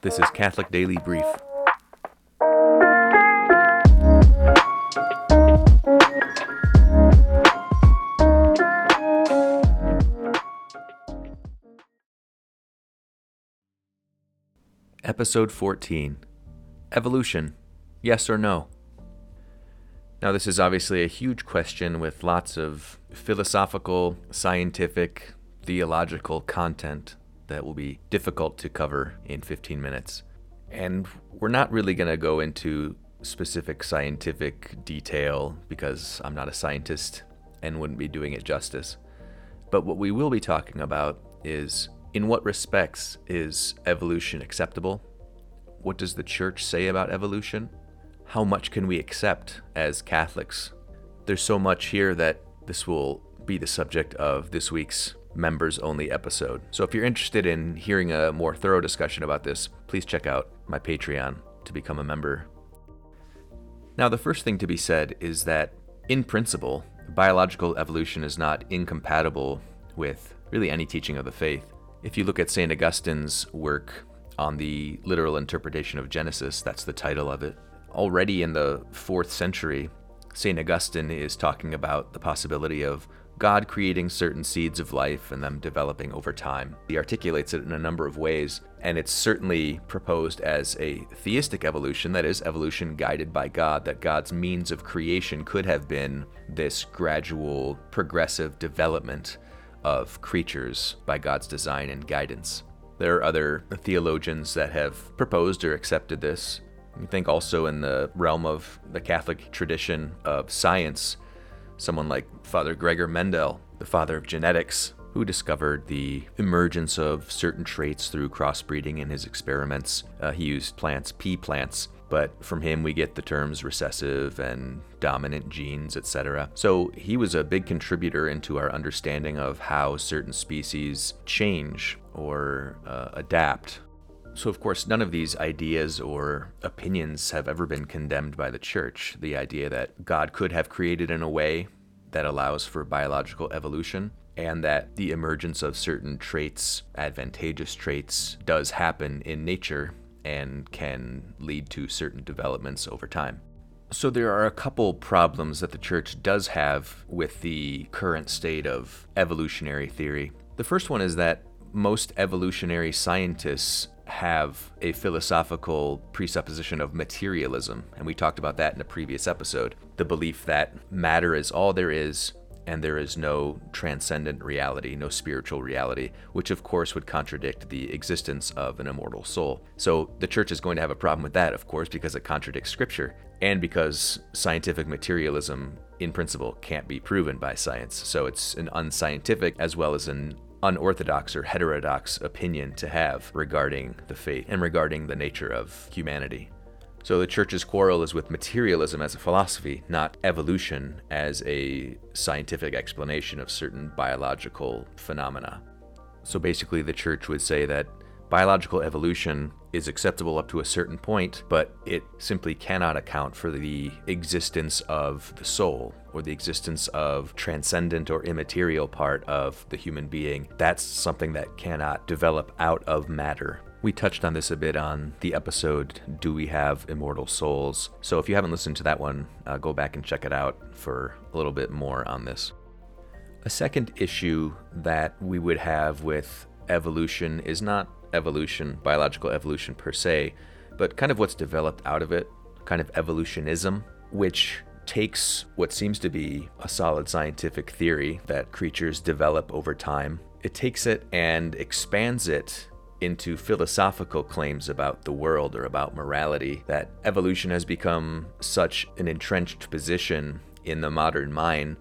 This is Catholic Daily Brief. Episode 14 Evolution Yes or No? Now, this is obviously a huge question with lots of philosophical, scientific, theological content that will be difficult to cover in 15 minutes. And we're not really going to go into specific scientific detail because I'm not a scientist and wouldn't be doing it justice. But what we will be talking about is in what respects is evolution acceptable? What does the church say about evolution? how much can we accept as Catholics? There's so much here that this will be the subject of this week's members only episode. So if you're interested in hearing a more thorough discussion about this, please check out my Patreon to become a member. Now, the first thing to be said is that, in principle, biological evolution is not incompatible with really any teaching of the faith. If you look at St. Augustine's work on the literal interpretation of Genesis, that's the title of it, already in the fourth century, St. Augustine is talking about the possibility of God creating certain seeds of life and them developing over time. He articulates it in a number of ways, and it's certainly proposed as a theistic evolution, that is, evolution guided by God, that God's means of creation could have been this gradual, progressive development of creatures by God's design and guidance. There are other theologians that have proposed or accepted this. We think also in the realm of the Catholic tradition of science, someone like Father Gregor Mendel, the father of genetics, who discovered the emergence of certain traits through crossbreeding in his experiments. Uh, he used plants, pea plants, but from him we get the terms recessive and dominant genes, etc. So he was a big contributor into our understanding of how certain species change or uh, adapt so, of course, none of these ideas or opinions have ever been condemned by the church. The idea that God could have created in a way that allows for biological evolution, and that the emergence of certain traits, advantageous traits, does happen in nature and can lead to certain developments over time. So, there are a couple problems that the church does have with the current state of evolutionary theory. The first one is that most evolutionary scientists have a philosophical presupposition of materialism, and we talked about that in a previous episode. The belief that matter is all there is, and there is no transcendent reality, no spiritual reality, which of course would contradict the existence of an immortal soul. So the church is going to have a problem with that, of course, because it contradicts scripture, and because scientific materialism, in principle, can't be proven by science. So it's an unscientific as well as an unorthodox or heterodox opinion to have regarding the faith and regarding the nature of humanity. So the church's quarrel is with materialism as a philosophy, not evolution as a scientific explanation of certain biological phenomena. So basically, the church would say that biological evolution is acceptable up to a certain point, but it simply cannot account for the existence of the soul or the existence of transcendent or immaterial part of the human being. That's something that cannot develop out of matter. We touched on this a bit on the episode Do We Have Immortal Souls? So if you haven't listened to that one, uh, go back and check it out for a little bit more on this. A second issue that we would have with evolution is not evolution, biological evolution per se, but kind of what's developed out of it, kind of evolutionism, which takes what seems to be a solid scientific theory that creatures develop over time, it takes it and expands it into philosophical claims about the world or about morality, that evolution has become such an entrenched position in the modern mind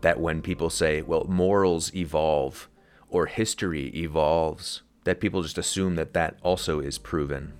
that when people say, well, morals evolve or history evolves, that people just assume that that also is proven,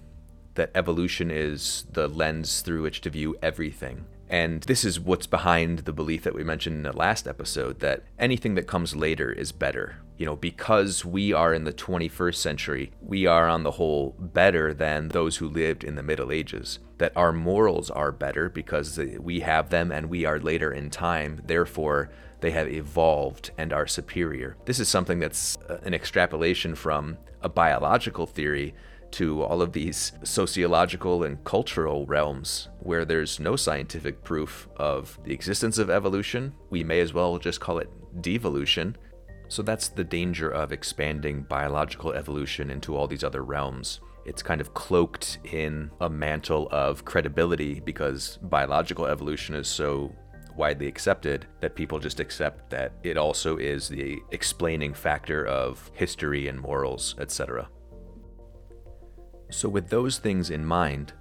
that evolution is the lens through which to view everything. And this is what's behind the belief that we mentioned in the last episode that anything that comes later is better. You know, because we are in the 21st century, we are on the whole better than those who lived in the Middle Ages. That our morals are better because we have them and we are later in time. Therefore, they have evolved and are superior. This is something that's uh, an extrapolation from a biological theory to all of these sociological and cultural realms where there's no scientific proof of the existence of evolution. We may as well just call it devolution. So that's the danger of expanding biological evolution into all these other realms. It's kind of cloaked in a mantle of credibility because biological evolution is so widely accepted that people just accept that it also is the explaining factor of history and morals, etc. So, with those things in mind,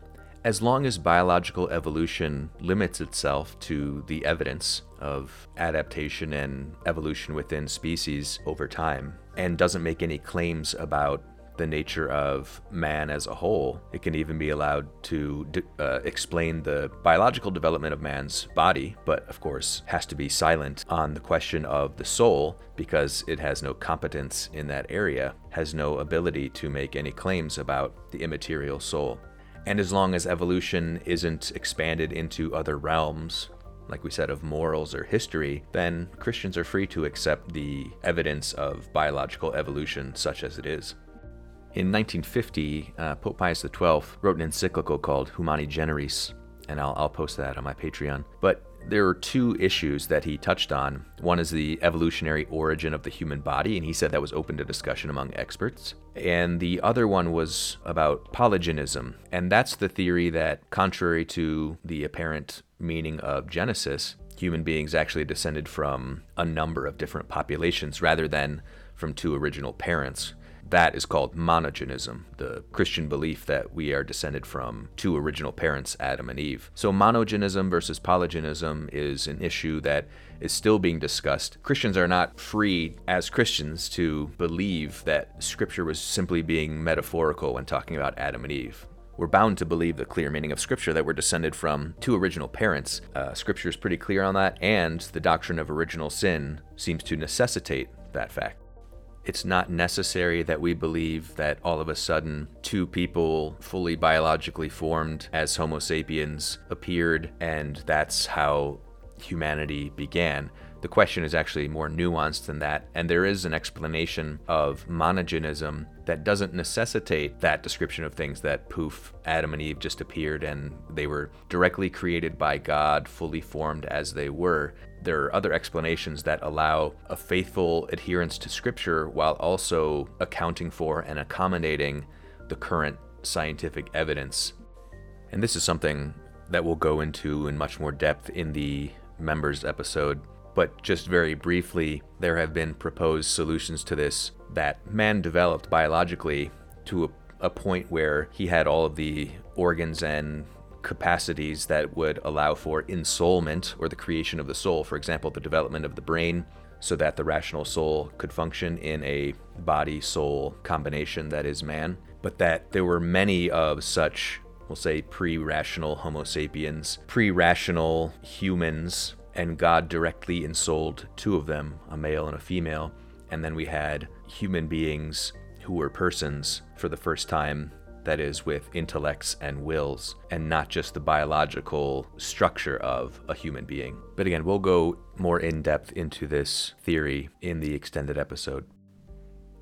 as long as biological evolution limits itself to the evidence of adaptation and evolution within species over time, and doesn't make any claims about the nature of man as a whole. It can even be allowed to uh, explain the biological development of man's body, but of course has to be silent on the question of the soul because it has no competence in that area, has no ability to make any claims about the immaterial soul. And as long as evolution isn't expanded into other realms, like we said, of morals or history, then Christians are free to accept the evidence of biological evolution such as it is. In 1950, uh, Pope Pius XII wrote an encyclical called Humani Generis, and I'll, I'll post that on my Patreon. But there are two issues that he touched on. One is the evolutionary origin of the human body, and he said that was open to discussion among experts. And the other one was about polygenism, and that's the theory that, contrary to the apparent meaning of Genesis, human beings actually descended from a number of different populations rather than from two original parents. That is called monogenism, the Christian belief that we are descended from two original parents, Adam and Eve. So, monogenism versus polygenism is an issue that is still being discussed. Christians are not free as Christians to believe that Scripture was simply being metaphorical when talking about Adam and Eve we're bound to believe the clear meaning of Scripture that we're descended from two original parents. Uh, scripture is pretty clear on that, and the doctrine of original sin seems to necessitate that fact it's not necessary that we believe that all of a sudden two people fully biologically formed as Homo sapiens appeared and that's how humanity began. The question is actually more nuanced than that, and there is an explanation of monogenism that doesn't necessitate that description of things that poof, Adam and Eve just appeared and they were directly created by God, fully formed as they were there are other explanations that allow a faithful adherence to Scripture while also accounting for and accommodating the current scientific evidence. And this is something that we'll go into in much more depth in the members episode. But just very briefly, there have been proposed solutions to this that man developed biologically to a, a point where he had all of the organs and capacities that would allow for ensoulment or the creation of the soul. For example, the development of the brain so that the rational soul could function in a body soul combination that is man. But that there were many of such, we'll say, pre rational Homo sapiens, pre rational humans, and God directly ensouled two of them, a male and a female. And then we had human beings who were persons for the first time that is, with intellects and wills, and not just the biological structure of a human being. But again, we'll go more in depth into this theory in the extended episode.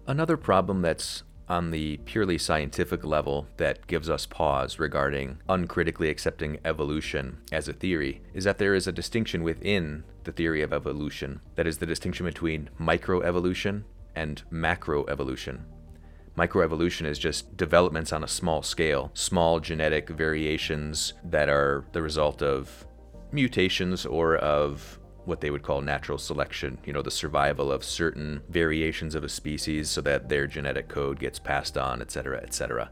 Another problem that's on the purely scientific level that gives us pause regarding uncritically accepting evolution as a theory is that there is a distinction within the theory of evolution that is the distinction between microevolution and macroevolution. Microevolution is just developments on a small scale, small genetic variations that are the result of mutations or of what they would call natural selection, you know, the survival of certain variations of a species so that their genetic code gets passed on, etc., etc.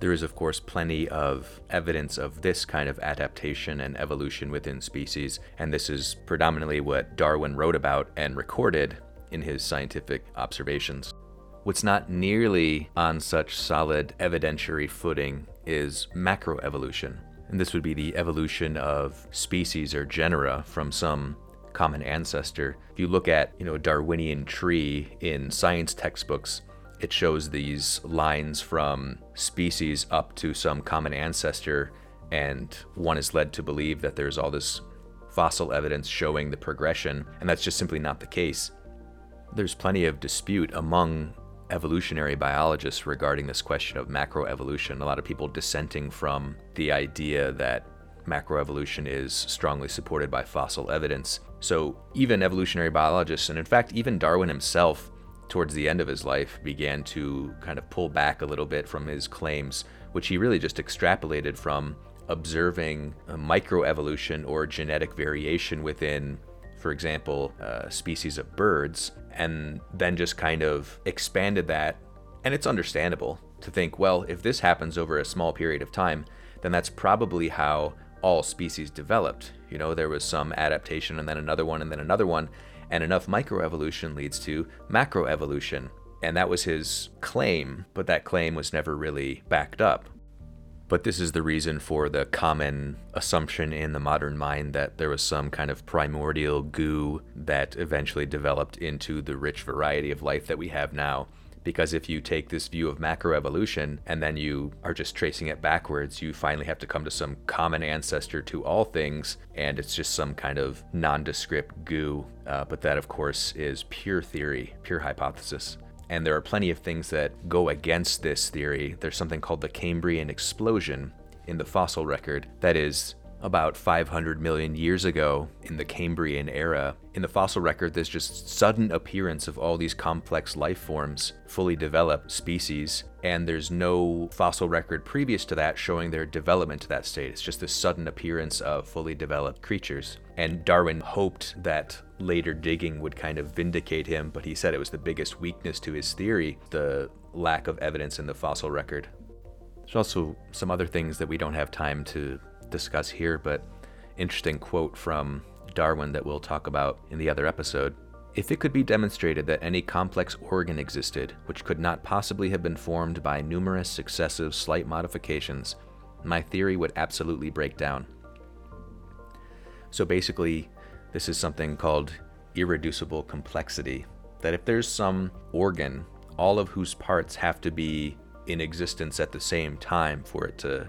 There is, of course, plenty of evidence of this kind of adaptation and evolution within species, and this is predominantly what Darwin wrote about and recorded in his scientific observations. What's not nearly on such solid evidentiary footing is macroevolution. And this would be the evolution of species or genera from some common ancestor. If you look at, you know, a Darwinian tree in science textbooks, it shows these lines from species up to some common ancestor, and one is led to believe that there's all this fossil evidence showing the progression, and that's just simply not the case. There's plenty of dispute among evolutionary biologists regarding this question of macroevolution. A lot of people dissenting from the idea that macroevolution is strongly supported by fossil evidence. So, even evolutionary biologists, and in fact, even Darwin himself, towards the end of his life, began to kind of pull back a little bit from his claims, which he really just extrapolated from observing microevolution or genetic variation within, for example, uh, species of birds, and then just kind of expanded that. And it's understandable to think, well, if this happens over a small period of time, then that's probably how all species developed. You know, there was some adaptation and then another one and then another one, and enough microevolution leads to macroevolution. And that was his claim, but that claim was never really backed up. But this is the reason for the common assumption in the modern mind that there was some kind of primordial goo that eventually developed into the rich variety of life that we have now. Because if you take this view of macroevolution and then you are just tracing it backwards, you finally have to come to some common ancestor to all things, and it's just some kind of nondescript goo. Uh, but that, of course, is pure theory, pure hypothesis. And there are plenty of things that go against this theory. There's something called the Cambrian explosion in the fossil record that is about 500 million years ago in the Cambrian era. In the fossil record, there's just sudden appearance of all these complex life forms, fully developed species, and there's no fossil record previous to that showing their development to that state. It's just this sudden appearance of fully developed creatures. And Darwin hoped that later digging would kind of vindicate him, but he said it was the biggest weakness to his theory, the lack of evidence in the fossil record. There's also some other things that we don't have time to discuss here, but interesting quote from Darwin that we'll talk about in the other episode. If it could be demonstrated that any complex organ existed which could not possibly have been formed by numerous successive slight modifications, my theory would absolutely break down. So basically, this is something called irreducible complexity. That if there's some organ, all of whose parts have to be in existence at the same time for it to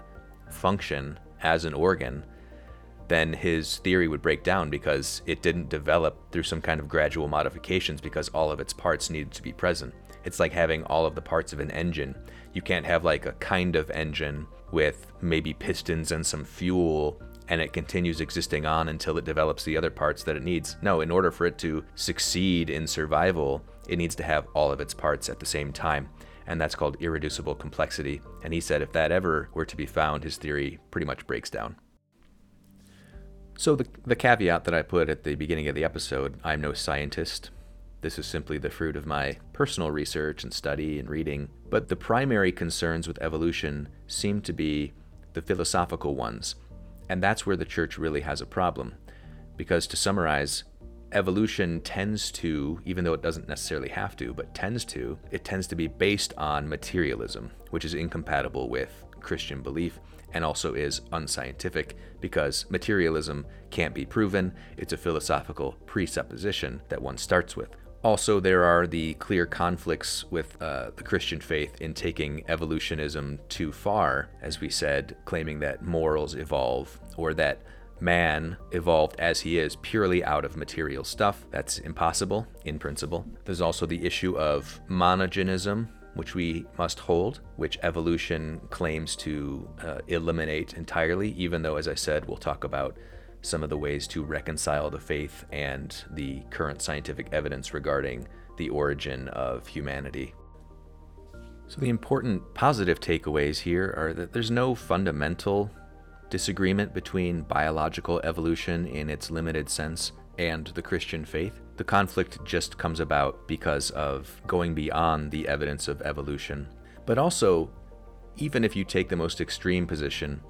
function as an organ, then his theory would break down because it didn't develop through some kind of gradual modifications because all of its parts needed to be present. It's like having all of the parts of an engine. You can't have like a kind of engine with maybe pistons and some fuel and it continues existing on until it develops the other parts that it needs. No, in order for it to succeed in survival, it needs to have all of its parts at the same time. And that's called irreducible complexity. And he said if that ever were to be found, his theory pretty much breaks down. So, the, the caveat that I put at the beginning of the episode I'm no scientist. This is simply the fruit of my personal research and study and reading. But the primary concerns with evolution seem to be the philosophical ones and that's where the church really has a problem. Because to summarize, evolution tends to, even though it doesn't necessarily have to, but tends to, it tends to be based on materialism, which is incompatible with Christian belief and also is unscientific because materialism can't be proven. It's a philosophical presupposition that one starts with. Also, there are the clear conflicts with uh, the Christian faith in taking evolutionism too far, as we said, claiming that morals evolve or that man evolved as he is purely out of material stuff. That's impossible in principle. There's also the issue of monogenism, which we must hold, which evolution claims to uh, eliminate entirely, even though, as I said, we'll talk about some of the ways to reconcile the faith and the current scientific evidence regarding the origin of humanity. So, the important positive takeaways here are that there's no fundamental disagreement between biological evolution in its limited sense and the Christian faith. The conflict just comes about because of going beyond the evidence of evolution. But also, even if you take the most extreme position,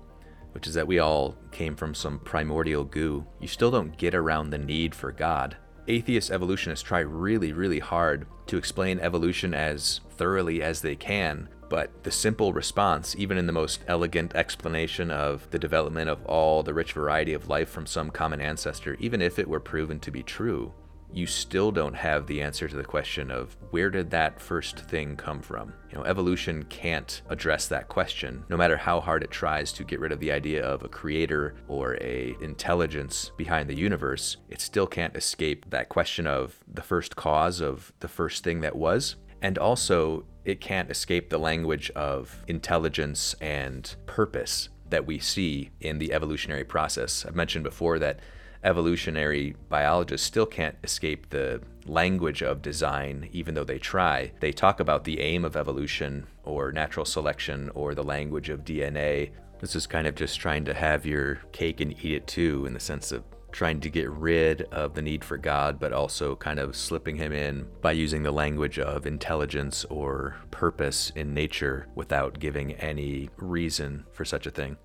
which is that we all came from some primordial goo, you still don't get around the need for God. Atheist evolutionists try really, really hard to explain evolution as thoroughly as they can, but the simple response, even in the most elegant explanation of the development of all the rich variety of life from some common ancestor, even if it were proven to be true, you still don't have the answer to the question of where did that first thing come from? You know, evolution can't address that question, no matter how hard it tries to get rid of the idea of a creator or a intelligence behind the universe. It still can't escape that question of the first cause of the first thing that was. And also, it can't escape the language of intelligence and purpose that we see in the evolutionary process. I've mentioned before that evolutionary biologists still can't escape the language of design, even though they try. They talk about the aim of evolution or natural selection or the language of DNA. This is kind of just trying to have your cake and eat it too, in the sense of trying to get rid of the need for God, but also kind of slipping him in by using the language of intelligence or purpose in nature without giving any reason for such a thing.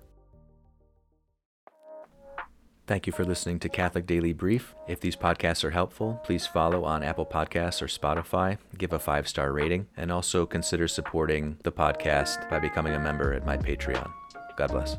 Thank you for listening to Catholic Daily Brief. If these podcasts are helpful, please follow on Apple Podcasts or Spotify, give a five star rating, and also consider supporting the podcast by becoming a member at my Patreon. God bless.